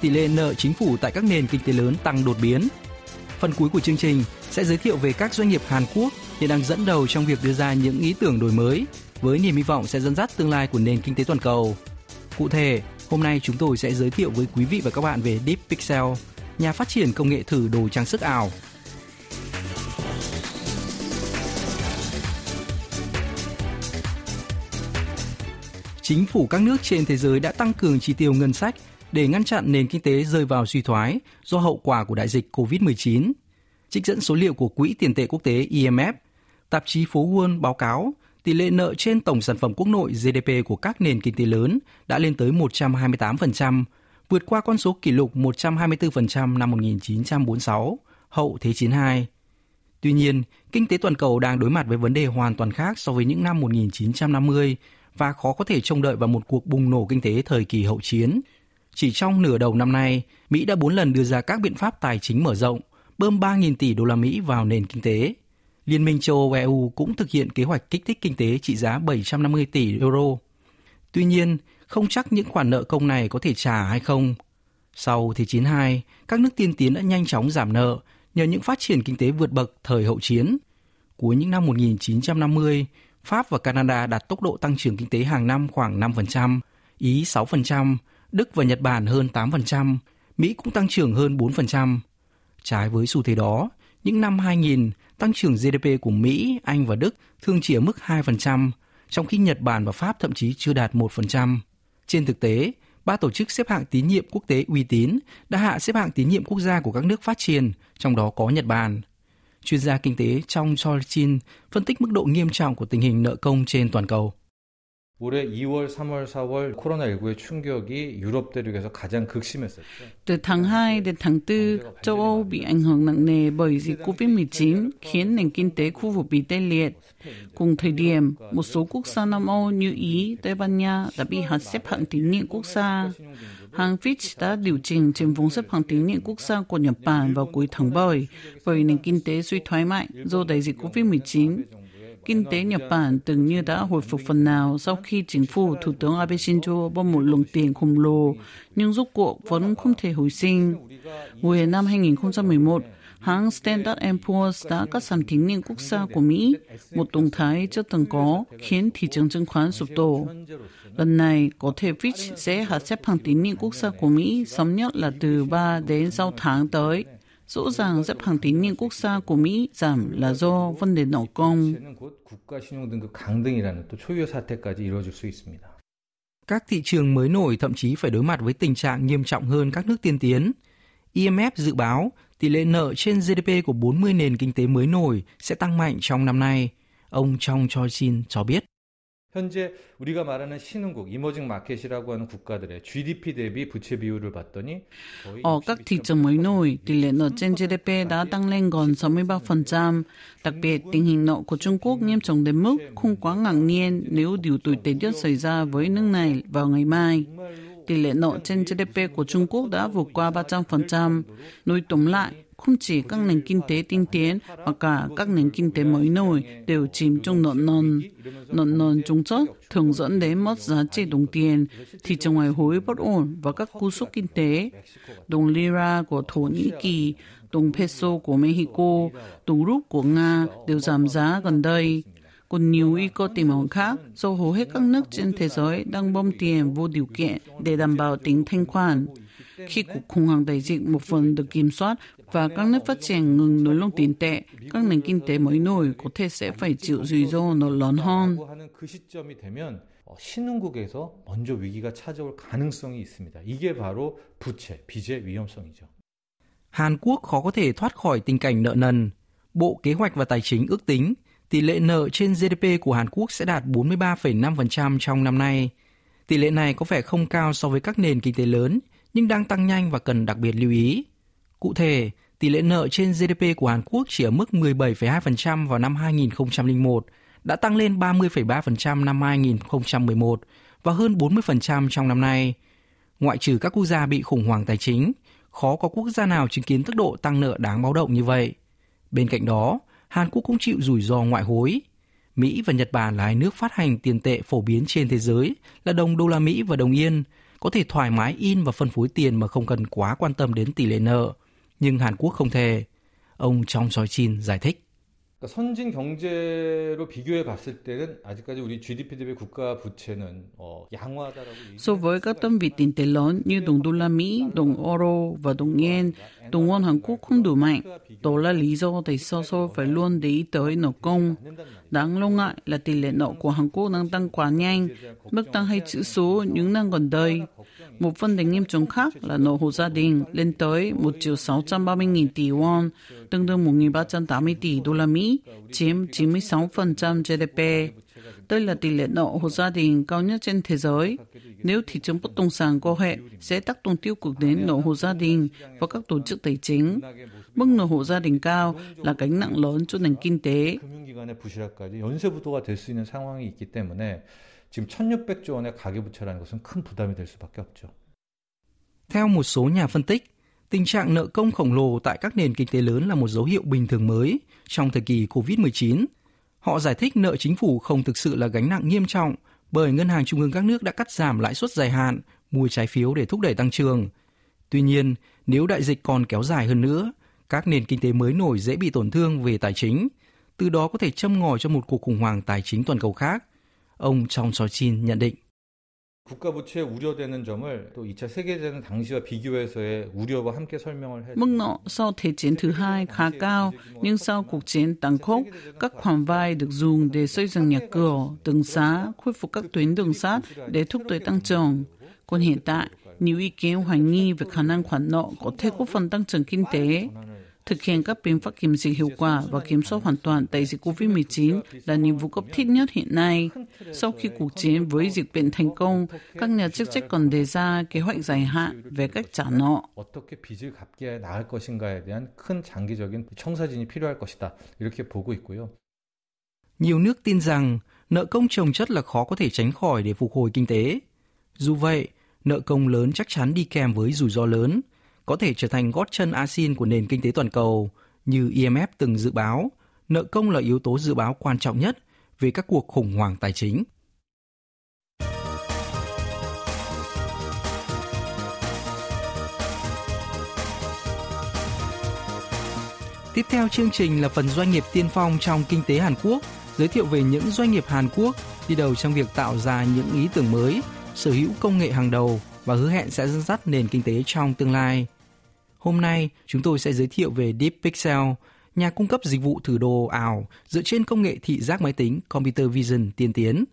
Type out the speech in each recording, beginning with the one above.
tỷ lệ nợ chính phủ tại các nền kinh tế lớn tăng đột biến. Phần cuối của chương trình sẽ giới thiệu về các doanh nghiệp Hàn Quốc hiện đang dẫn đầu trong việc đưa ra những ý tưởng đổi mới với niềm hy vọng sẽ dẫn dắt tương lai của nền kinh tế toàn cầu. Cụ thể, hôm nay chúng tôi sẽ giới thiệu với quý vị và các bạn về Deep Pixel, nhà phát triển công nghệ thử đồ trang sức ảo chính phủ các nước trên thế giới đã tăng cường chi tiêu ngân sách để ngăn chặn nền kinh tế rơi vào suy thoái do hậu quả của đại dịch COVID-19. Trích dẫn số liệu của Quỹ tiền tệ quốc tế IMF, tạp chí Phố Wall báo cáo tỷ lệ nợ trên tổng sản phẩm quốc nội GDP của các nền kinh tế lớn đã lên tới 128%, vượt qua con số kỷ lục 124% năm 1946, hậu Thế chiến II. Tuy nhiên, kinh tế toàn cầu đang đối mặt với vấn đề hoàn toàn khác so với những năm 1950 và khó có thể trông đợi vào một cuộc bùng nổ kinh tế thời kỳ hậu chiến. Chỉ trong nửa đầu năm nay, Mỹ đã 4 lần đưa ra các biện pháp tài chính mở rộng, bơm 3.000 tỷ đô la Mỹ vào nền kinh tế. Liên minh châu Âu EU cũng thực hiện kế hoạch kích thích kinh tế trị giá 750 tỷ euro. Tuy nhiên, không chắc những khoản nợ công này có thể trả hay không. Sau Thế chiến II, các nước tiên tiến đã nhanh chóng giảm nợ nhờ những phát triển kinh tế vượt bậc thời hậu chiến. Cuối những năm 1950, Pháp và Canada đạt tốc độ tăng trưởng kinh tế hàng năm khoảng 5%, Ý 6%, Đức và Nhật Bản hơn 8%, Mỹ cũng tăng trưởng hơn 4%. Trái với xu thế đó, những năm 2000, tăng trưởng GDP của Mỹ, Anh và Đức thường chỉ ở mức 2%, trong khi Nhật Bản và Pháp thậm chí chưa đạt 1%. Trên thực tế, ba tổ chức xếp hạng tín nhiệm quốc tế uy tín đã hạ xếp hạng tín nhiệm quốc gia của các nước phát triển, trong đó có Nhật Bản. Chuyên gia kinh tế trong Cholchin phân tích mức độ nghiêm trọng của tình hình nợ công trên toàn cầu. 올해 2월, 3월, 4월 코로나19의 충격이 유럽 대륙에서 가장 극심했었죠. Từ tháng 2 đến tháng 4, châu Âu bị ảnh hưởng nặng nề bởi dịch COVID-19 khiến nền kinh tế khu vực bị tê liệt. Cùng thời điểm, một số quốc gia Nam Âu như Ý, Tây Ban Nha đã bị hạt xếp hạng tín nhiệm quốc gia. Hãng Fitch đã điều chỉnh trên vùng xếp hạng tín nhiệm quốc gia của Nhật Bản vào cuối tháng 7 bởi nền kinh tế suy thoái mạnh do đại dịch COVID-19 kinh tế Nhật Bản từng như đã hồi phục phần nào sau khi chính phủ Thủ tướng Abe Shinzo bơm một lượng tiền khổng lồ, nhưng rốt cuộc vẫn không thể hồi sinh. Hồi năm 2011, hãng Standard Poor's đã cắt giảm tín nhiệm quốc gia của Mỹ, một động thái chưa từng có, khiến thị trường chứng khoán sụp đổ. Lần này, có thể Fitch sẽ hạ xếp hạng tín nhiệm quốc gia của Mỹ sớm nhất là từ 3 đến 6 tháng tới. Rõ ràng xếp hạng tín nhiệm quốc gia của Mỹ giảm là do vấn đề nợ công. Các thị trường mới nổi, thậm chí phải đối mặt với tình trạng nghiêm trọng hơn các nước tiên tiến. IMF dự báo tỷ lệ nợ trên GDP của 40 nền kinh tế mới nổi sẽ tăng mạnh trong năm nay. Ông Chong Choi-shin cho biết. 현재 우리가 말하는 신흥국, 이머징 마켓이라고 하는 국가들의 GDP 대비 부채 비율을 봤더니 Ở các thị trường mới nổi, tỷ lệ nợ trên GDP đã tăng lên gần 63%. Đặc biệt, tình hình nợ của Trung Quốc nghiêm trọng đến mức không quá ngạc nhiên nếu điều tồi tệ nhất xảy ra với nước này vào ngày mai. Tỷ lệ nợ trên GDP của Trung Quốc đã vượt qua 300%. Nói tóm lại, không chỉ các nền kinh tế tiên tiến mà cả các nền kinh tế mới nổi đều chìm trong nợ nần. Nợ nần trung chất thường dẫn đến mất giá trị đồng tiền, thị trường ngoại hối bất ổn và các cú sốc kinh tế. Đồng lira của Thổ Nhĩ Kỳ, đồng peso của Mexico, đồng rúp của Nga đều giảm giá gần đây. Còn nhiều nguy cơ tiềm ẩn khác do hầu hết các nước trên thế giới đang bơm tiền vô điều kiện để đảm bảo tính thanh khoản. Khi cuộc khủng hoảng đại dịch một phần được kiểm soát và các nước phát triển ngừng nới lỏng tiền tệ, các nền kinh tế mới nổi có thể sẽ phải chịu rủi ro nó lớn hơn. 신흥국에서 먼저 위기가 찾아올 가능성이 있습니다. 이게 바로 부채, 빚의 위험성이죠. Hàn Quốc khó có thể thoát khỏi tình cảnh nợ nần. Bộ Kế hoạch và Tài chính ước tính tỷ lệ nợ trên GDP của Hàn Quốc sẽ đạt 43,5% trong năm nay. Tỷ lệ này có vẻ không cao so với các nền kinh tế lớn, nhưng đang tăng nhanh và cần đặc biệt lưu ý. Cụ thể, tỷ lệ nợ trên GDP của Hàn Quốc chỉ ở mức 17,2% vào năm 2001, đã tăng lên 30,3% năm 2011 và hơn 40% trong năm nay. Ngoại trừ các quốc gia bị khủng hoảng tài chính, khó có quốc gia nào chứng kiến tốc độ tăng nợ đáng báo động như vậy. Bên cạnh đó, Hàn Quốc cũng chịu rủi ro ngoại hối. Mỹ và Nhật Bản là hai nước phát hành tiền tệ phổ biến trên thế giới là đồng đô la Mỹ và đồng yên, có thể thoải mái in và phân phối tiền mà không cần quá quan tâm đến tỷ lệ nợ Nhưng Hàn Quốc không thể. Ông Trong Choi Chin giải thích. 그러니까 선진 경제로 비교해 봤을 때는 아직까지 우리 GDP 대비 국가 부채는 어, 양호하다라고 So với các tấm vị tiền tệ lớn như đồng đô la Mỹ, đồng euro và đồng yen, đồng won Hàn Quốc không đủ mạnh. Đó là lý do tại sao Seoul phải luôn để ý tới nợ công. Đáng lo ngại là tỷ lệ nợ của Hàn Quốc đang tăng quá nhanh, mức tăng hay chữ số những năm gần đây. Một phần định nghiêm trọng khác là nợ hộ gia đình lên tới 1 triệu 630 nghìn tỷ won, tương đương 1.380 tỷ đô la Mỹ, chiếm 96% GDP. Đây là tỷ lệ nợ hộ gia đình cao nhất trên thế giới. Nếu thị trường bất động sản có hệ sẽ tác động tiêu cực đến nợ hộ gia đình và các tổ chức tài chính. Mức nợ hộ gia đình cao là gánh nặng lớn cho nền kinh tế. 금융기관의 부실화까지 연쇄부도가 될 수 있는 상황이 있기 때문에 지금 1,600조 원의 가계부채라는 것은 큰 부담이 될 수밖에 없죠. Theo một số nhà phân tích, tình trạng nợ công khổng lồ tại các nền kinh tế lớn là một dấu hiệu bình thường mới trong thời kỳ COVID-19. Họ giải thích nợ chính phủ không thực sự là gánh nặng nghiêm trọng bởi ngân hàng trung ương các nước đã cắt giảm lãi suất dài hạn, mua trái phiếu để thúc đẩy tăng trưởng. Tuy nhiên, nếu đại dịch còn kéo dài hơn nữa, các nền kinh tế mới nổi dễ bị tổn thương về tài chính, từ đó có thể châm ngòi cho một cuộc khủng hoảng tài chính toàn cầu khác. ông Chong Seo-jin nhận định. Mức nợ sau Thế chiến thứ hai khá cao, nhưng sau cuộc chiến tàn khốc, các khoản vay được dùng để xây dựng nhà cửa, đường xá, khôi phục các tuyến đường sắt để thúc đẩy tăng trưởng. Còn hiện tại, nhiều ý kiến hoài nghi về khả năng khoản nợ có thể góp phần tăng trưởng kinh tế. Thực hiện các biện pháp kiểm dịch hiệu quả và kiểm soát hoàn toàn đại dịch COVID-19 là nhiệm vụ cấp thiết nhất hiện nay. Sau khi cuộc chiến với dịch bệnh thành công, các nhà chức trách còn đề ra kế hoạch dài hạn về cách trả nợ. Nhiều nước tin rằng nợ công trồng chất là khó có thể tránh khỏi để phục hồi kinh tế. Dù vậy, nợ công lớn chắc chắn đi kèm với rủi ro lớn – có thể trở thành gót chân asin của nền kinh tế toàn cầu, như IMF từng dự báo, nợ công là yếu tố dự báo quan trọng nhất về các cuộc khủng hoảng tài chính. Tiếp theo chương trình là phần doanh nghiệp tiên phong trong kinh tế Hàn Quốc, giới thiệu về những doanh nghiệp Hàn Quốc đi đầu trong việc tạo ra những ý tưởng mới, sở hữu công nghệ hàng đầu và hứa hẹn sẽ dẫn dắt nền kinh tế trong tương lai. Hôm nay, chúng tôi sẽ giới thiệu về Deep Pixel, nhà cung cấp dịch vụ thử đồ ảo dựa trên công nghệ thị giác máy tính Computer Vision tiên tiến.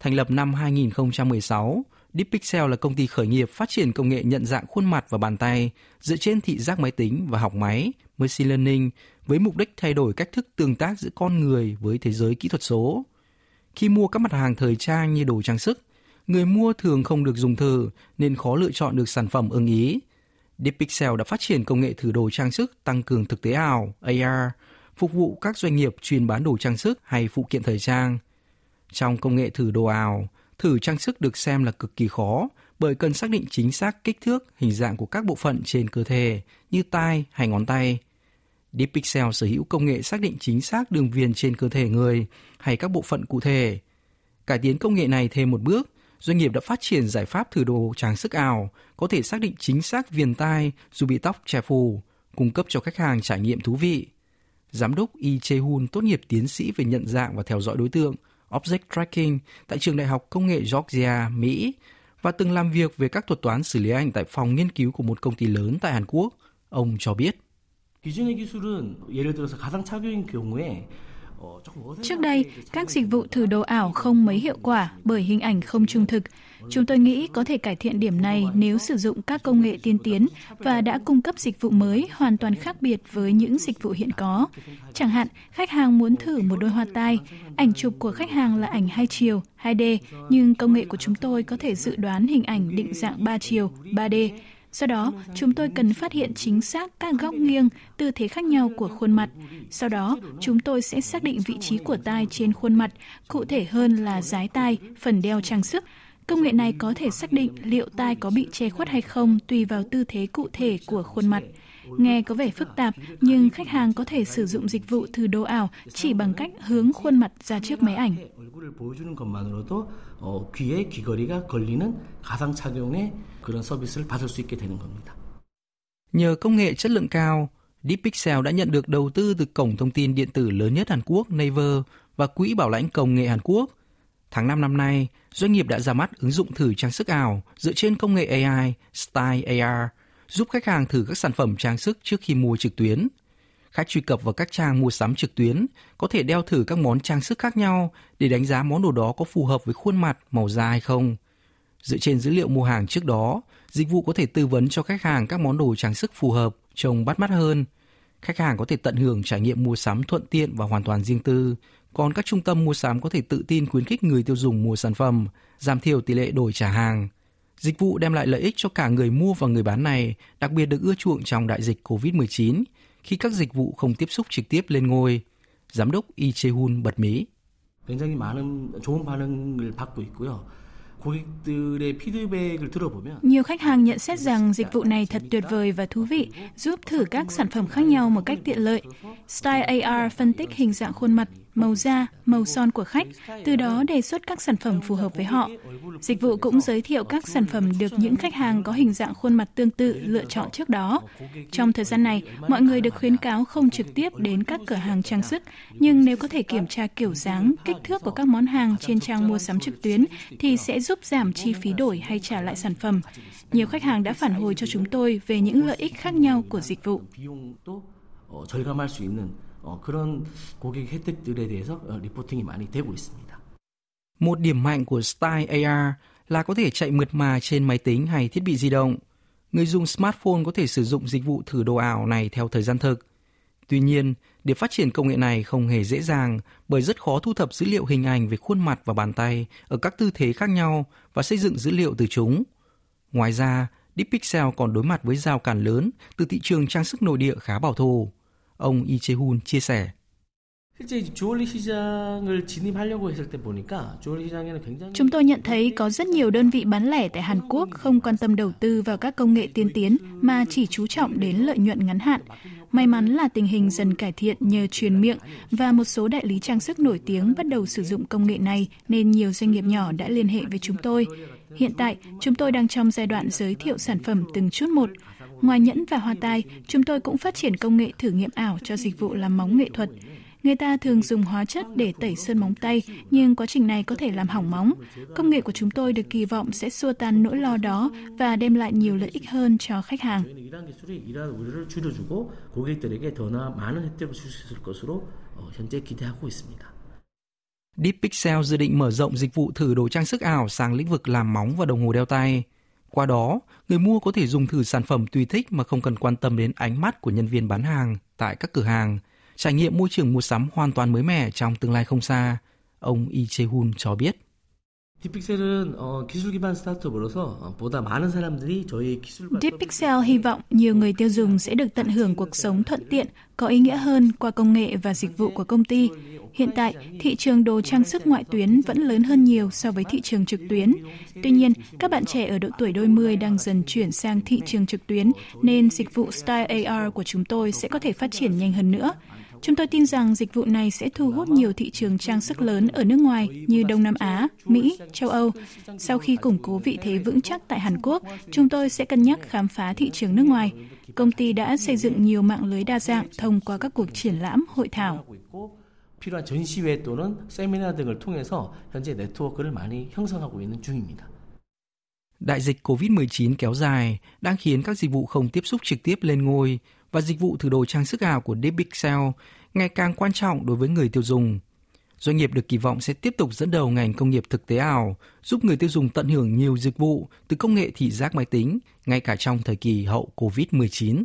Thành lập năm 2016, Deep Pixel là công ty khởi nghiệp phát triển công nghệ nhận dạng khuôn mặt và bàn tay dựa trên thị giác máy tính và học máy, machine learning với mục đích thay đổi cách thức tương tác giữa con người với thế giới kỹ thuật số. Khi mua các mặt hàng thời trang như đồ trang sức, người mua thường không được dùng thử nên khó lựa chọn được sản phẩm ưng ý. Deep Pixel đã phát triển công nghệ thử đồ trang sức tăng cường thực tế ảo AR, phục vụ các doanh nghiệp chuyên bán đồ trang sức hay phụ kiện thời trang. Trong công nghệ thử đồ ảo, thử trang sức được xem là cực kỳ khó bởi cần xác định chính xác kích thước, hình dạng của các bộ phận trên cơ thể như tai hay ngón tay. Deep Pixel sở hữu công nghệ xác định chính xác đường viền trên cơ thể người hay các bộ phận cụ thể. Cải tiến công nghệ này thêm một bước, doanh nghiệp đã phát triển giải pháp thử đồ trang sức ảo có thể xác định chính xác viền tai dù bị tóc che phủ, cung cấp cho khách hàng trải nghiệm thú vị. Giám đốc Yi Chae-hun tốt nghiệp tiến sĩ về nhận dạng và theo dõi đối tượng Object Tracking tại trường đại học công nghệ Georgia, Mỹ và từng làm việc về các thuật toán xử lý ảnh tại phòng nghiên cứu của một công ty lớn tại Hàn Quốc. Ông cho biết. 기존의 기술은 예를 들어서 가상 착용인 경우에 Trước đây, các dịch vụ thử đồ ảo không mấy hiệu quả bởi hình ảnh không trung thực. Chúng tôi nghĩ có thể cải thiện điểm này nếu sử dụng các công nghệ tiên tiến và đã cung cấp dịch vụ mới hoàn toàn khác biệt với những dịch vụ hiện có. Chẳng hạn, khách hàng muốn thử một đôi hoa tai, ảnh chụp của khách hàng là ảnh hai chiều, 2D, nhưng công nghệ của chúng tôi có thể dự đoán hình ảnh định dạng 3 chiều, 3D. Do đó, chúng tôi cần phát hiện chính xác các góc nghiêng, tư thế khác nhau của khuôn mặt. Sau đó, chúng tôi sẽ xác định vị trí của tai trên khuôn mặt, cụ thể hơn là dái tai, phần đeo trang sức. Công nghệ này có thể xác định liệu tai có bị che khuất hay không tùy vào tư thế cụ thể của khuôn mặt. Nghe có vẻ phức tạp, nhưng khách hàng có thể sử dụng dịch vụ thử đồ ảo chỉ bằng cách hướng khuôn mặt ra trước máy ảnh. Nhờ công nghệ chất lượng cao, DeepPixel đã nhận được đầu tư từ cổng thông tin điện tử lớn nhất Hàn Quốc Naver và Quỹ Bảo lãnh Công nghệ Hàn Quốc. Tháng 5 năm nay, doanh nghiệp đã ra mắt ứng dụng thử trang sức ảo dựa trên công nghệ AI Style AR – giúp khách hàng thử các sản phẩm trang sức trước khi mua trực tuyến. Khách truy cập vào các trang mua sắm trực tuyến có thể đeo thử các món trang sức khác nhau để đánh giá món đồ đó có phù hợp với khuôn mặt, màu da hay không. Dựa trên dữ liệu mua hàng trước đó, dịch vụ có thể tư vấn cho khách hàng các món đồ trang sức phù hợp, trông bắt mắt hơn. Khách hàng có thể tận hưởng trải nghiệm mua sắm thuận tiện và hoàn toàn riêng tư, còn các trung tâm mua sắm có thể tự tin khuyến khích người tiêu dùng mua sản phẩm, giảm thiểu tỷ lệ đổi trả hàng. Dịch vụ đem lại lợi ích cho cả người mua và người bán này, đặc biệt được ưa chuộng trong đại dịch COVID-19, khi các dịch vụ không tiếp xúc trực tiếp lên ngôi. Giám đốc Lee Jae-hun bật mí. Nhiều khách hàng nhận xét rằng dịch vụ này thật tuyệt vời và thú vị, giúp thử các sản phẩm khác nhau một cách tiện lợi. Style AR phân tích hình dạng khuôn mặt màu da, màu son của khách, từ đó đề xuất các sản phẩm phù hợp với họ. Dịch vụ cũng giới thiệu các sản phẩm được những khách hàng có hình dạng khuôn mặt tương tự lựa chọn trước đó. Trong thời gian này, mọi người được khuyến cáo không trực tiếp đến các cửa hàng trang sức, nhưng nếu có thể kiểm tra kiểu dáng, kích thước của các món hàng trên trang mua sắm trực tuyến thì sẽ giúp giảm chi phí đổi hay trả lại sản phẩm. Nhiều khách hàng đã phản hồi cho chúng tôi về những lợi ích khác nhau của dịch vụ. 절감할 수 있는 그런 고객 혜택들에 대해서 리포팅이 많이 되고 있습니다. Một điểm mạnh của Style AR là có thể chạy mượt mà trên máy tính hay thiết bị di động. Người dùng smartphone có thể sử dụng dịch vụ thử đồ ảo này theo thời gian thực. Tuy nhiên, để phát triển công nghệ này không hề dễ dàng bởi rất khó thu thập dữ liệu hình ảnh về khuôn mặt và bàn tay ở các tư thế khác nhau và xây dựng dữ liệu từ chúng. Ngoài ra, Deep Pixel còn đối mặt với rào cản lớn từ thị trường trang sức nội địa khá bảo thủ. Ông Lee Chae-hun chia sẻ. Chúng tôi nhận thấy có rất nhiều đơn vị bán lẻ tại Hàn Quốc không quan tâm đầu tư vào các công nghệ tiên tiến mà chỉ chú trọng đến lợi nhuận ngắn hạn. May mắn là tình hình dần cải thiện nhờ truyền miệng và một số đại lý trang sức nổi tiếng bắt đầu sử dụng công nghệ này nên nhiều doanh nghiệp nhỏ đã liên hệ với chúng tôi. Hiện tại, chúng tôi đang trong giai đoạn giới thiệu sản phẩm từng chút một. Ngoài nhẫn và hoa tai, chúng tôi cũng phát triển công nghệ thử nghiệm ảo cho dịch vụ làm móng nghệ thuật. Người ta thường dùng hóa chất để tẩy sơn móng tay, nhưng quá trình này có thể làm hỏng móng. Công nghệ của chúng tôi được kỳ vọng sẽ xua tan nỗi lo đó và đem lại nhiều lợi ích hơn cho khách hàng. Deep Pixel dự định mở rộng dịch vụ thử đồ trang sức ảo sang lĩnh vực làm móng và đồng hồ đeo tay. Qua đó, người mua có thể dùng thử sản phẩm tùy thích mà không cần quan tâm đến ánh mắt của nhân viên bán hàng tại các cửa hàng – trải nghiệm môi trường mua sắm hoàn toàn mới mẻ trong tương lai không xa, ông Lee Jae-hun cho biết. Deep Pixel hy vọng nhiều người tiêu dùng sẽ được tận hưởng cuộc sống thuận tiện, có ý nghĩa hơn qua công nghệ và dịch vụ của công ty. Hiện tại, thị trường đồ trang sức ngoại tuyến vẫn lớn hơn nhiều so với thị trường trực tuyến. Tuy nhiên, các bạn trẻ ở độ tuổi đôi mươi đang dần chuyển sang thị trường trực tuyến, nên dịch vụ Style AR của chúng tôi sẽ có thể phát triển nhanh hơn nữa. Chúng tôi tin rằng dịch vụ này sẽ thu hút nhiều thị trường trang sức lớn ở nước ngoài như Đông Nam Á, Mỹ, châu Âu. Sau khi củng cố vị thế vững chắc tại Hàn Quốc, chúng tôi sẽ cân nhắc khám phá thị trường nước ngoài. Công ty đã xây dựng nhiều mạng lưới đa dạng thông qua các cuộc triển lãm, hội thảo. 필요한 전시회 또는 세미나 등을 통해서 현재 네트워크를 많이 형성하고 있는 중입니다. Đại dịch COVID-19 kéo dài đang khiến các dịch vụ không tiếp xúc trực tiếp lên ngôi và dịch vụ thử đồ trang sức ảo của Deep Pixel ngày càng quan trọng đối với người tiêu dùng. Doanh nghiệp được kỳ vọng sẽ tiếp tục dẫn đầu ngành công nghiệp thực tế ảo, giúp người tiêu dùng tận hưởng nhiều dịch vụ từ công nghệ thị giác máy tính, ngay cả trong thời kỳ hậu COVID-19.